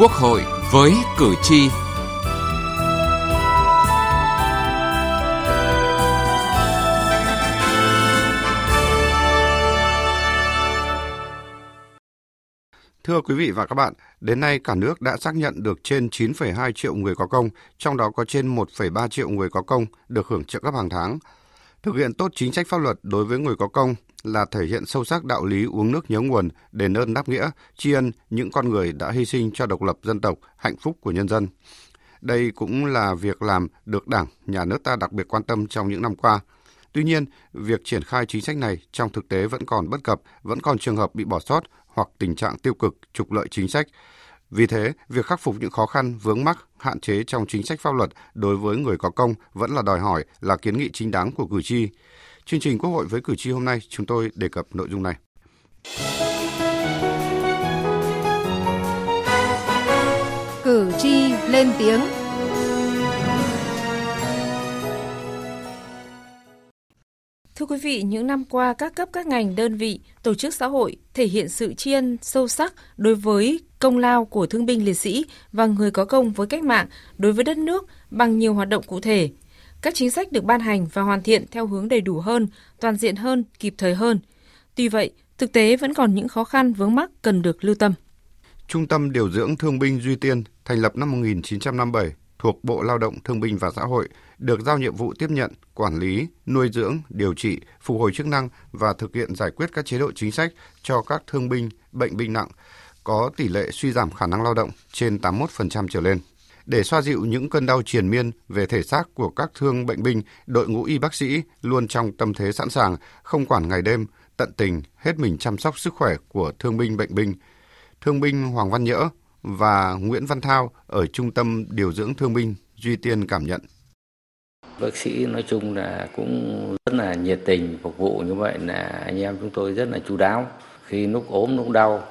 Quốc hội với cử tri. Thưa quý vị và các bạn, đến nay cả nước đã xác nhận được trên 9,2 triệu người có công, trong đó có trên 1,3 triệu người có công được hưởng trợ cấp hàng tháng. Thực hiện tốt chính sách pháp luật đối với người có công là thể hiện sâu sắc đạo lý uống nước nhớ nguồn, đền ơn đáp nghĩa, tri ân những con người đã hy sinh cho độc lập dân tộc, hạnh phúc của nhân dân. Đây cũng là việc làm được Đảng, Nhà nước ta đặc biệt quan tâm trong những năm qua. Tuy nhiên, việc triển khai chính sách này trong thực tế vẫn còn bất cập, vẫn còn trường hợp bị bỏ sót hoặc tình trạng tiêu cực, trục lợi chính sách. Vì thế, việc khắc phục những khó khăn, vướng mắc, hạn chế trong chính sách pháp luật đối với người có công vẫn là đòi hỏi, là kiến nghị chính đáng của cử tri. Chương trình Quốc hội với cử tri hôm nay chúng tôi đề cập nội dung này. Cử tri lên tiếng Thưa quý vị, những năm qua, các cấp các ngành, đơn vị, tổ chức xã hội thể hiện sự tri ân sâu sắc đối với công lao của thương binh liệt sĩ và người có công với cách mạng đối với đất nước bằng nhiều hoạt động cụ thể. Các chính sách được ban hành và hoàn thiện theo hướng đầy đủ hơn, toàn diện hơn, kịp thời hơn. Tuy vậy, thực tế vẫn còn những khó khăn vướng mắc cần được lưu tâm. Trung tâm Điều dưỡng Thương binh Duy Tiên thành lập năm 1957 thuộc Bộ Lao động Thương binh và Xã hội được giao nhiệm vụ tiếp nhận, quản lý, nuôi dưỡng, điều trị, phục hồi chức năng và thực hiện giải quyết các chế độ chính sách cho các thương binh, bệnh binh nặng có tỷ lệ suy giảm khả năng lao động trên 81% trở lên. Để xoa dịu những cơn đau triền miên về thể xác của các thương bệnh binh, đội ngũ y bác sĩ luôn trong tâm thế sẵn sàng, không quản ngày đêm, tận tình hết mình chăm sóc sức khỏe của thương binh bệnh binh. Thương binh Hoàng Văn Nhỡ và Nguyễn Văn Thao ở Trung tâm Điều dưỡng Thương binh Duy Tiên cảm nhận. Bác sĩ nói chung là cũng rất là nhiệt tình phục vụ như vậy là anh em chúng tôi rất là chú đáo. Khi lúc ốm lúc đau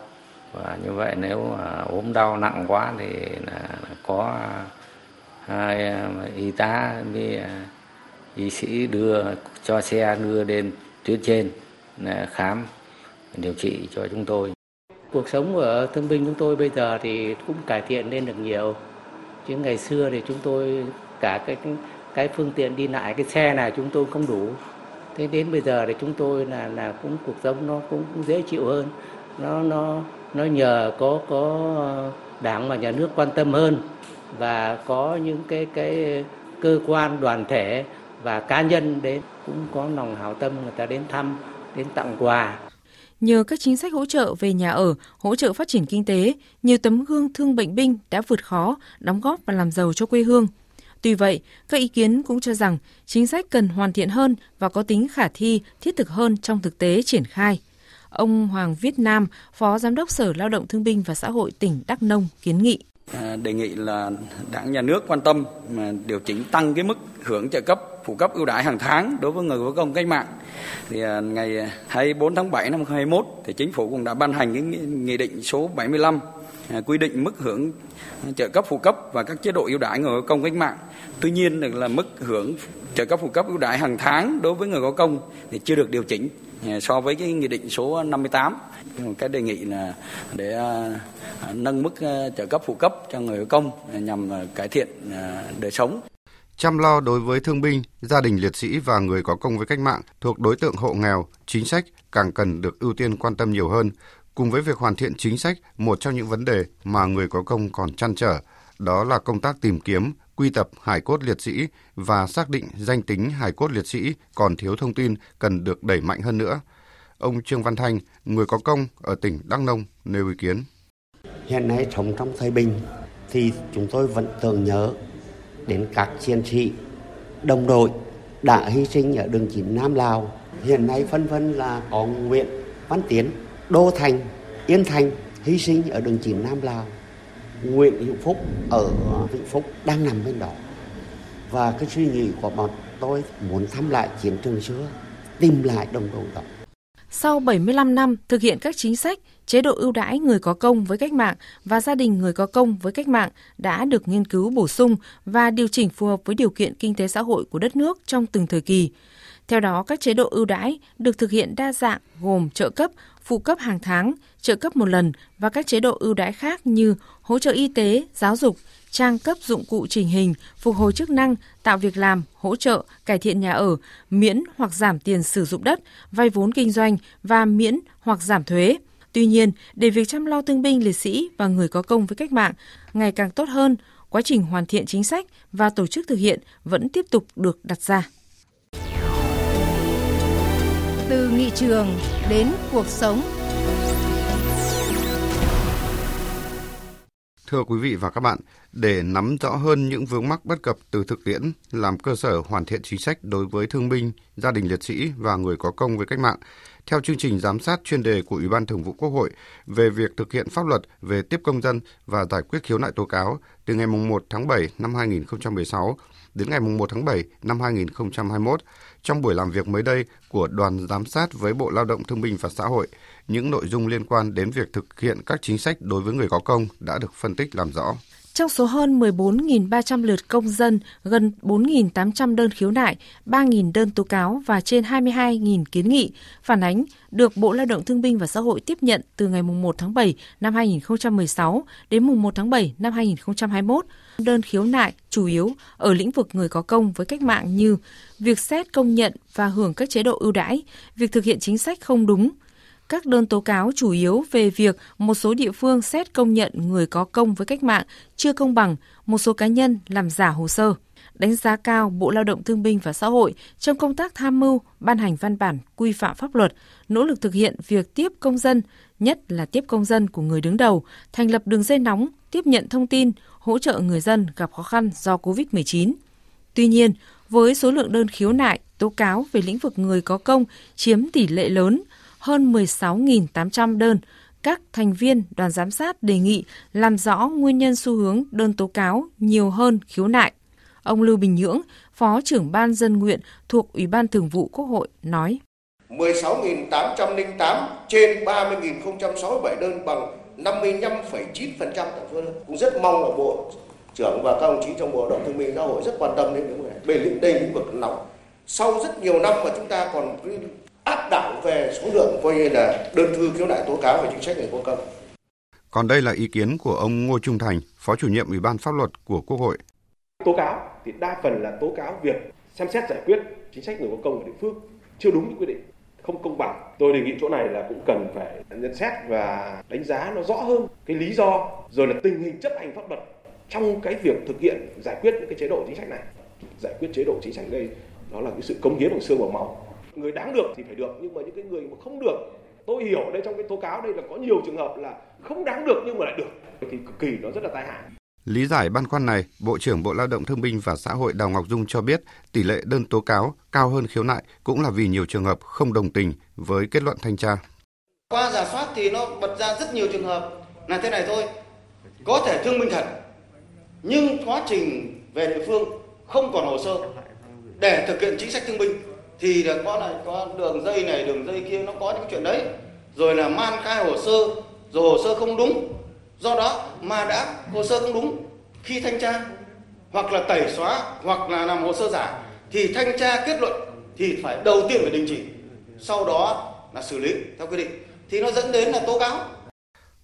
và như vậy nếu mà ốm đau nặng quá thì là có à, hai à, y tá với à, y sĩ đưa, cho xe đưa lên tuyến trên là khám, điều trị cho chúng tôi. Cuộc sống của thương binh chúng tôi bây giờ thì cũng cải thiện lên được nhiều. Chứ ngày xưa thì chúng tôi, cả cái cái phương tiện đi lại, cái xe này chúng tôi không đủ. Thế đến bây giờ thì chúng tôi là là cũng cuộc sống nó cũng dễ chịu hơn. Nó nó nó nhờ có có đảng và nhà nước quan tâm hơn và có những cái cái cơ quan đoàn thể và cá nhân đến cũng có lòng hảo tâm người ta đến thăm đến tặng quà Nhờ các chính sách hỗ trợ về nhà ở, hỗ trợ phát triển kinh tế, nhiều tấm gương thương bệnh binh đã vượt khó, đóng góp và làm giàu cho quê hương. Tuy vậy, các ý kiến cũng cho rằng chính sách cần hoàn thiện hơn và có tính khả thi, thiết thực hơn trong thực tế triển khai. Ông Hoàng Viết Nam, Phó Giám đốc Sở Lao động Thương binh và Xã hội tỉnh Đắk Nông kiến nghị. À, đề nghị là đảng nhà nước quan tâm mà điều chỉnh tăng cái mức hưởng trợ cấp phụ cấp ưu đãi hàng tháng đối với người có công cách mạng thì à, ngày 24 tháng 7 năm 2021 thì chính phủ cũng đã ban hành cái nghị định số 75 À, quy định mức hưởng trợ cấp phụ cấp và các chế độ ưu đãi người có công cách mạng. Tuy nhiên là mức hưởng trợ cấp phụ cấp ưu đãi hàng tháng đối với người có công thì chưa được điều chỉnh à, so với cái nghị định số 58 cái đề nghị là để à, nâng mức trợ cấp phụ cấp cho người có công nhằm cải thiện đời sống chăm lo đối với thương binh, gia đình liệt sĩ và người có công với cách mạng thuộc đối tượng hộ nghèo, chính sách càng cần được ưu tiên quan tâm nhiều hơn. Cùng với việc hoàn thiện chính sách, một trong những vấn đề mà người có công còn chăn trở, đó là công tác tìm kiếm, quy tập hải cốt liệt sĩ và xác định danh tính hải cốt liệt sĩ còn thiếu thông tin cần được đẩy mạnh hơn nữa. Ông Trương Văn Thanh, người có công ở tỉnh Đắk Nông nêu ý kiến. Hiện nay sống trong thời bình thì chúng tôi vẫn tưởng nhớ đến các chiến sĩ đồng đội đã hy sinh ở đường chín Nam Lào. Hiện nay phân vân là có Nguyễn Văn Tiến, Đô Thành, Yên Thành hy sinh ở đường chín Nam Lào. Nguyễn Hữu Phúc ở Vĩnh Phúc đang nằm bên đó. Và cái suy nghĩ của bọn tôi muốn thăm lại chiến trường xưa, tìm lại đồng đội đó. Sau 75 năm thực hiện các chính sách, chế độ ưu đãi người có công với cách mạng và gia đình người có công với cách mạng đã được nghiên cứu bổ sung và điều chỉnh phù hợp với điều kiện kinh tế xã hội của đất nước trong từng thời kỳ. Theo đó, các chế độ ưu đãi được thực hiện đa dạng gồm trợ cấp, phụ cấp hàng tháng, trợ cấp một lần và các chế độ ưu đãi khác như hỗ trợ y tế, giáo dục, trang cấp dụng cụ trình hình, phục hồi chức năng, tạo việc làm, hỗ trợ, cải thiện nhà ở, miễn hoặc giảm tiền sử dụng đất, vay vốn kinh doanh và miễn hoặc giảm thuế. Tuy nhiên, để việc chăm lo thương binh liệt sĩ và người có công với cách mạng ngày càng tốt hơn, quá trình hoàn thiện chính sách và tổ chức thực hiện vẫn tiếp tục được đặt ra. Từ nghị trường đến cuộc sống. Thưa quý vị và các bạn, để nắm rõ hơn những vướng mắc bất cập từ thực tiễn làm cơ sở hoàn thiện chính sách đối với thương binh, gia đình liệt sĩ và người có công với cách mạng, theo chương trình giám sát chuyên đề của Ủy ban Thường vụ Quốc hội về việc thực hiện pháp luật về tiếp công dân và giải quyết khiếu nại tố cáo từ ngày 1 tháng 7 năm 2016 đến ngày 1 tháng 7 năm 2021, trong buổi làm việc mới đây của đoàn giám sát với Bộ Lao động Thương binh và Xã hội, những nội dung liên quan đến việc thực hiện các chính sách đối với người có công đã được phân tích làm rõ. Trong số hơn 14.300 lượt công dân, gần 4.800 đơn khiếu nại, 3.000 đơn tố cáo và trên 22.000 kiến nghị phản ánh được Bộ Lao động Thương binh và Xã hội tiếp nhận từ ngày 1 tháng 7 năm 2016 đến mùng 1 tháng 7 năm 2021. Đơn khiếu nại chủ yếu ở lĩnh vực người có công với cách mạng như việc xét công nhận và hưởng các chế độ ưu đãi, việc thực hiện chính sách không đúng, các đơn tố cáo chủ yếu về việc một số địa phương xét công nhận người có công với cách mạng chưa công bằng, một số cá nhân làm giả hồ sơ. Đánh giá cao Bộ Lao động Thương binh và Xã hội trong công tác tham mưu, ban hành văn bản quy phạm pháp luật, nỗ lực thực hiện việc tiếp công dân, nhất là tiếp công dân của người đứng đầu, thành lập đường dây nóng, tiếp nhận thông tin, hỗ trợ người dân gặp khó khăn do COVID-19. Tuy nhiên, với số lượng đơn khiếu nại, tố cáo về lĩnh vực người có công chiếm tỷ lệ lớn, hơn 16.800 đơn, các thành viên đoàn giám sát đề nghị làm rõ nguyên nhân xu hướng đơn tố cáo nhiều hơn khiếu nại. Ông Lưu Bình Nhưỡng, Phó trưởng Ban Dân nguyện thuộc Ủy ban Thường vụ Quốc hội nói. 16.808 trên 30.067 đơn bằng 55,9% tổng số đơn. Cũng rất mong là Bộ trưởng và các đồng chí trong Bộ Động Thương minh Xã hội rất quan tâm đến những vấn đề. lĩnh đây lĩnh vực nóng. Sau rất nhiều năm mà chúng ta còn áp đảo về số lượng coi như là đơn thư khiếu nại tố cáo về chính sách người có công. Còn đây là ý kiến của ông Ngô Trung Thành, Phó chủ nhiệm Ủy ban pháp luật của Quốc hội. Tố cáo thì đa phần là tố cáo việc xem xét giải quyết chính sách người có công ở địa phương chưa đúng quy định, không công bằng. Tôi đề nghị chỗ này là cũng cần phải nhận xét và đánh giá nó rõ hơn cái lý do rồi là tình hình chấp hành pháp luật trong cái việc thực hiện giải quyết những cái chế độ chính sách này. Giải quyết chế độ chính sách đây đó là cái sự cống hiến bằng xương bằng máu người đáng được thì phải được nhưng mà những cái người mà không được tôi hiểu đây trong cái tố cáo đây là có nhiều trường hợp là không đáng được nhưng mà lại được thì cực kỳ nó rất là tai hại Lý giải băn khoăn này, Bộ trưởng Bộ Lao động Thương binh và Xã hội Đào Ngọc Dung cho biết tỷ lệ đơn tố cáo cao hơn khiếu nại cũng là vì nhiều trường hợp không đồng tình với kết luận thanh tra. Qua giả soát thì nó bật ra rất nhiều trường hợp là thế này thôi. Có thể thương minh thật, nhưng quá trình về địa phương không còn hồ sơ để thực hiện chính sách thương binh thì là có là có đường dây này đường dây kia nó có những chuyện đấy. Rồi là man khai hồ sơ rồi hồ sơ không đúng. Do đó mà đã hồ sơ không đúng khi thanh tra hoặc là tẩy xóa hoặc là làm hồ sơ giả thì thanh tra kết luận thì phải đầu tiên phải đình chỉ. Sau đó là xử lý theo quy định. Thì nó dẫn đến là tố cáo.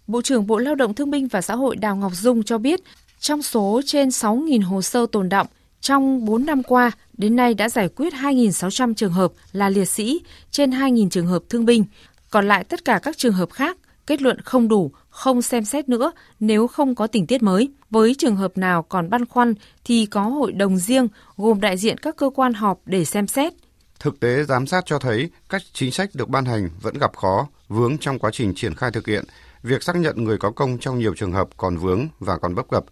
Bộ trưởng Bộ Lao động Thương binh và Xã hội Đào Ngọc Dung cho biết, trong số trên 6.000 hồ sơ tồn động, trong 4 năm qua, đến nay đã giải quyết 2.600 trường hợp là liệt sĩ, trên 2.000 trường hợp thương binh. Còn lại tất cả các trường hợp khác, kết luận không đủ, không xem xét nữa nếu không có tình tiết mới. Với trường hợp nào còn băn khoăn thì có hội đồng riêng gồm đại diện các cơ quan họp để xem xét. Thực tế giám sát cho thấy các chính sách được ban hành vẫn gặp khó, vướng trong quá trình triển khai thực hiện. Việc xác nhận người có công trong nhiều trường hợp còn vướng và còn bất cập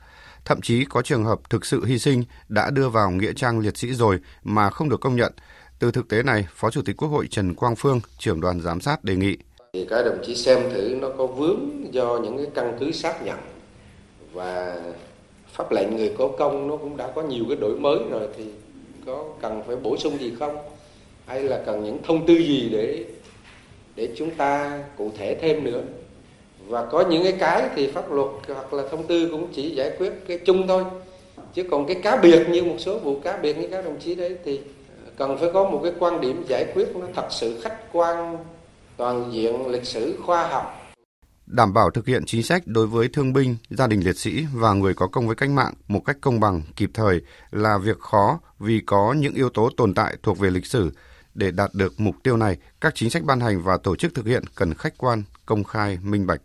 Thậm chí có trường hợp thực sự hy sinh đã đưa vào nghĩa trang liệt sĩ rồi mà không được công nhận. Từ thực tế này, Phó Chủ tịch Quốc hội Trần Quang Phương, trưởng đoàn giám sát đề nghị. Thì các đồng chí xem thử nó có vướng do những cái căn cứ xác nhận và pháp lệnh người có công nó cũng đã có nhiều cái đổi mới rồi thì có cần phải bổ sung gì không hay là cần những thông tư gì để để chúng ta cụ thể thêm nữa và có những cái cái thì pháp luật hoặc là thông tư cũng chỉ giải quyết cái chung thôi chứ còn cái cá biệt như một số vụ cá biệt như các đồng chí đấy thì ờ, cần phải có một cái quan điểm giải quyết nó thật sự khách quan, toàn diện, lịch sử, khoa học. Đảm bảo thực hiện chính sách đối với thương binh, gia đình liệt sĩ và người có công với cách mạng một cách công bằng, kịp thời là việc khó vì có những yếu tố tồn tại thuộc về lịch sử. Để đạt được mục tiêu này, các chính sách ban hành và tổ chức thực hiện cần khách quan, công khai, minh bạch.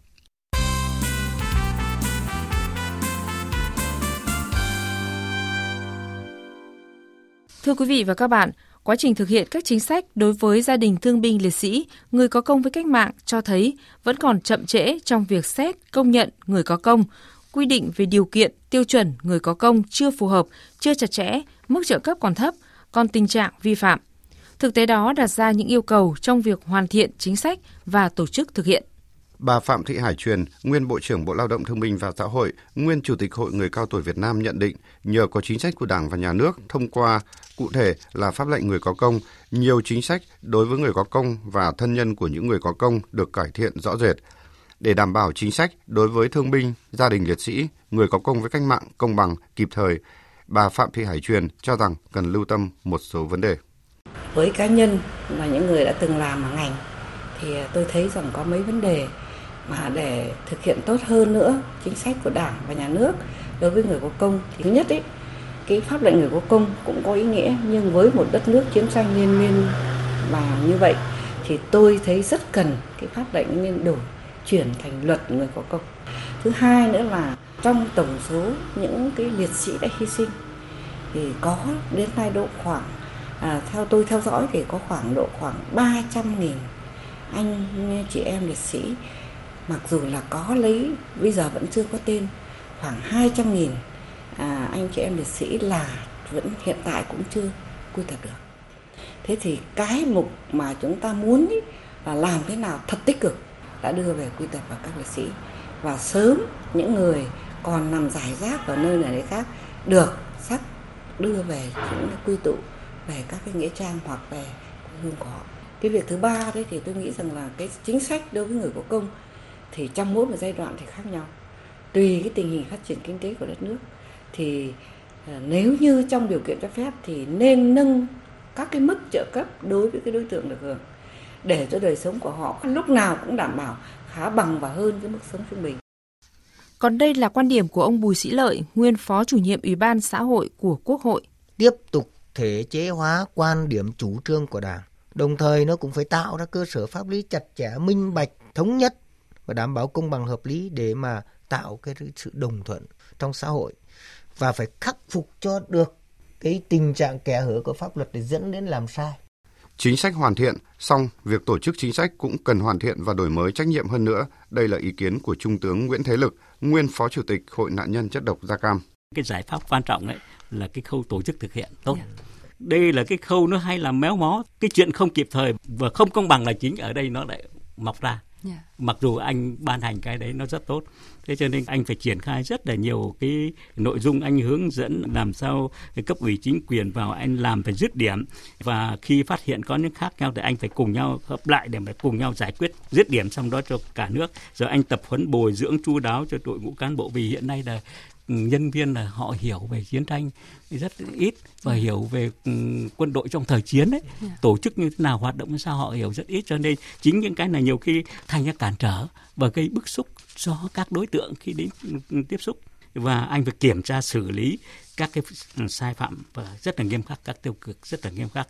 Thưa quý vị và các bạn, quá trình thực hiện các chính sách đối với gia đình thương binh liệt sĩ, người có công với cách mạng cho thấy vẫn còn chậm trễ trong việc xét công nhận người có công, quy định về điều kiện, tiêu chuẩn người có công chưa phù hợp, chưa chặt chẽ, mức trợ cấp còn thấp, còn tình trạng vi phạm. Thực tế đó đặt ra những yêu cầu trong việc hoàn thiện chính sách và tổ chức thực hiện. Bà Phạm Thị Hải Truyền, nguyên Bộ trưởng Bộ Lao động Thương binh và Xã hội, nguyên Chủ tịch Hội Người cao tuổi Việt Nam nhận định, nhờ có chính sách của Đảng và Nhà nước thông qua cụ thể là pháp lệnh người có công, nhiều chính sách đối với người có công và thân nhân của những người có công được cải thiện rõ rệt. Để đảm bảo chính sách đối với thương binh, gia đình liệt sĩ, người có công với cách mạng công bằng, kịp thời, bà Phạm Thị Hải Truyền cho rằng cần lưu tâm một số vấn đề. Với cá nhân và những người đã từng làm ở ngành thì tôi thấy rằng có mấy vấn đề mà để thực hiện tốt hơn nữa chính sách của Đảng và nhà nước đối với người có công thì thứ nhất ấy cái pháp lệnh người có công cũng có ý nghĩa nhưng với một đất nước chiến tranh liên miên và như vậy thì tôi thấy rất cần cái pháp lệnh nên đổi chuyển thành luật người có công. Thứ hai nữa là trong tổng số những cái liệt sĩ đã hy sinh thì có đến nay độ khoảng à, theo tôi theo dõi thì có khoảng độ khoảng 300 nghìn anh chị em liệt sĩ mặc dù là có lấy bây giờ vẫn chưa có tên. Khoảng 200 nghìn à, anh chị em liệt sĩ là vẫn hiện tại cũng chưa quy tập được. Thế thì cái mục mà chúng ta muốn ý, là làm thế nào thật tích cực đã đưa về quy tập vào các liệt sĩ. Và sớm những người còn nằm giải rác ở nơi này nơi khác được sắp đưa về những quy tụ về các cái nghĩa trang hoặc về hương của họ. Cái việc thứ ba đấy thì tôi nghĩ rằng là cái chính sách đối với người có công thì trong mỗi một giai đoạn thì khác nhau tùy cái tình hình phát triển kinh tế của đất nước thì à, nếu như trong điều kiện cho phép thì nên nâng các cái mức trợ cấp đối với cái đối tượng được hưởng để cho đời sống của họ lúc nào cũng đảm bảo khá bằng và hơn cái mức sống trung bình. Còn đây là quan điểm của ông Bùi Sĩ Lợi, nguyên Phó chủ nhiệm Ủy ban xã hội của Quốc hội. Tiếp tục thể chế hóa quan điểm chủ trương của Đảng, đồng thời nó cũng phải tạo ra cơ sở pháp lý chặt chẽ, minh bạch, thống nhất và đảm bảo công bằng hợp lý để mà tạo cái sự đồng thuận trong xã hội và phải khắc phục cho được cái tình trạng kẻ hở của pháp luật để dẫn đến làm sai. Chính sách hoàn thiện, song việc tổ chức chính sách cũng cần hoàn thiện và đổi mới trách nhiệm hơn nữa. Đây là ý kiến của Trung tướng Nguyễn Thế Lực, nguyên Phó Chủ tịch Hội nạn nhân chất độc da cam. Cái giải pháp quan trọng đấy là cái khâu tổ chức thực hiện tốt. Yeah đây là cái khâu nó hay là méo mó cái chuyện không kịp thời và không công bằng là chính ở đây nó lại mọc ra Yeah. Mặc dù anh ban hành cái đấy nó rất tốt, thế cho nên anh phải triển khai rất là nhiều cái nội dung anh hướng dẫn làm sao cấp ủy chính quyền vào anh làm phải dứt điểm và khi phát hiện có những khác nhau thì anh phải cùng nhau hợp lại để phải cùng nhau giải quyết dứt điểm xong đó cho cả nước rồi anh tập huấn bồi dưỡng chu đáo cho đội ngũ cán bộ vì hiện nay là nhân viên là họ hiểu về chiến tranh rất ít và ừ. hiểu về ừ, quân đội trong thời chiến ấy dạ. tổ chức như thế nào hoạt động như sao họ hiểu rất ít cho nên chính những cái này nhiều khi thành ra cản trở và gây bức xúc cho các đối tượng khi đến ừ, tiếp xúc và anh phải kiểm tra xử lý các cái sai phạm và rất là nghiêm khắc các tiêu cực rất là nghiêm khắc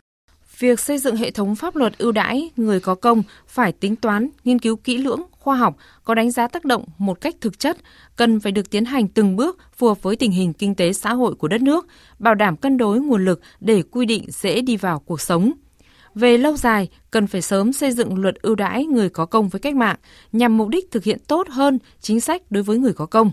Việc xây dựng hệ thống pháp luật ưu đãi người có công phải tính toán, nghiên cứu kỹ lưỡng, khoa học, có đánh giá tác động một cách thực chất, cần phải được tiến hành từng bước phù hợp với tình hình kinh tế xã hội của đất nước, bảo đảm cân đối nguồn lực để quy định dễ đi vào cuộc sống. Về lâu dài, cần phải sớm xây dựng luật ưu đãi người có công với cách mạng nhằm mục đích thực hiện tốt hơn chính sách đối với người có công.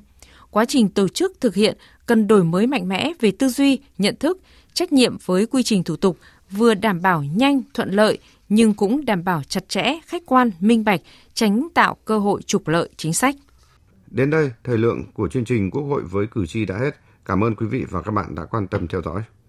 Quá trình tổ chức thực hiện cần đổi mới mạnh mẽ về tư duy, nhận thức, trách nhiệm với quy trình thủ tục, vừa đảm bảo nhanh, thuận lợi nhưng cũng đảm bảo chặt chẽ, khách quan, minh bạch, tránh tạo cơ hội trục lợi chính sách. Đến đây, thời lượng của chương trình Quốc hội với cử tri đã hết. Cảm ơn quý vị và các bạn đã quan tâm theo dõi.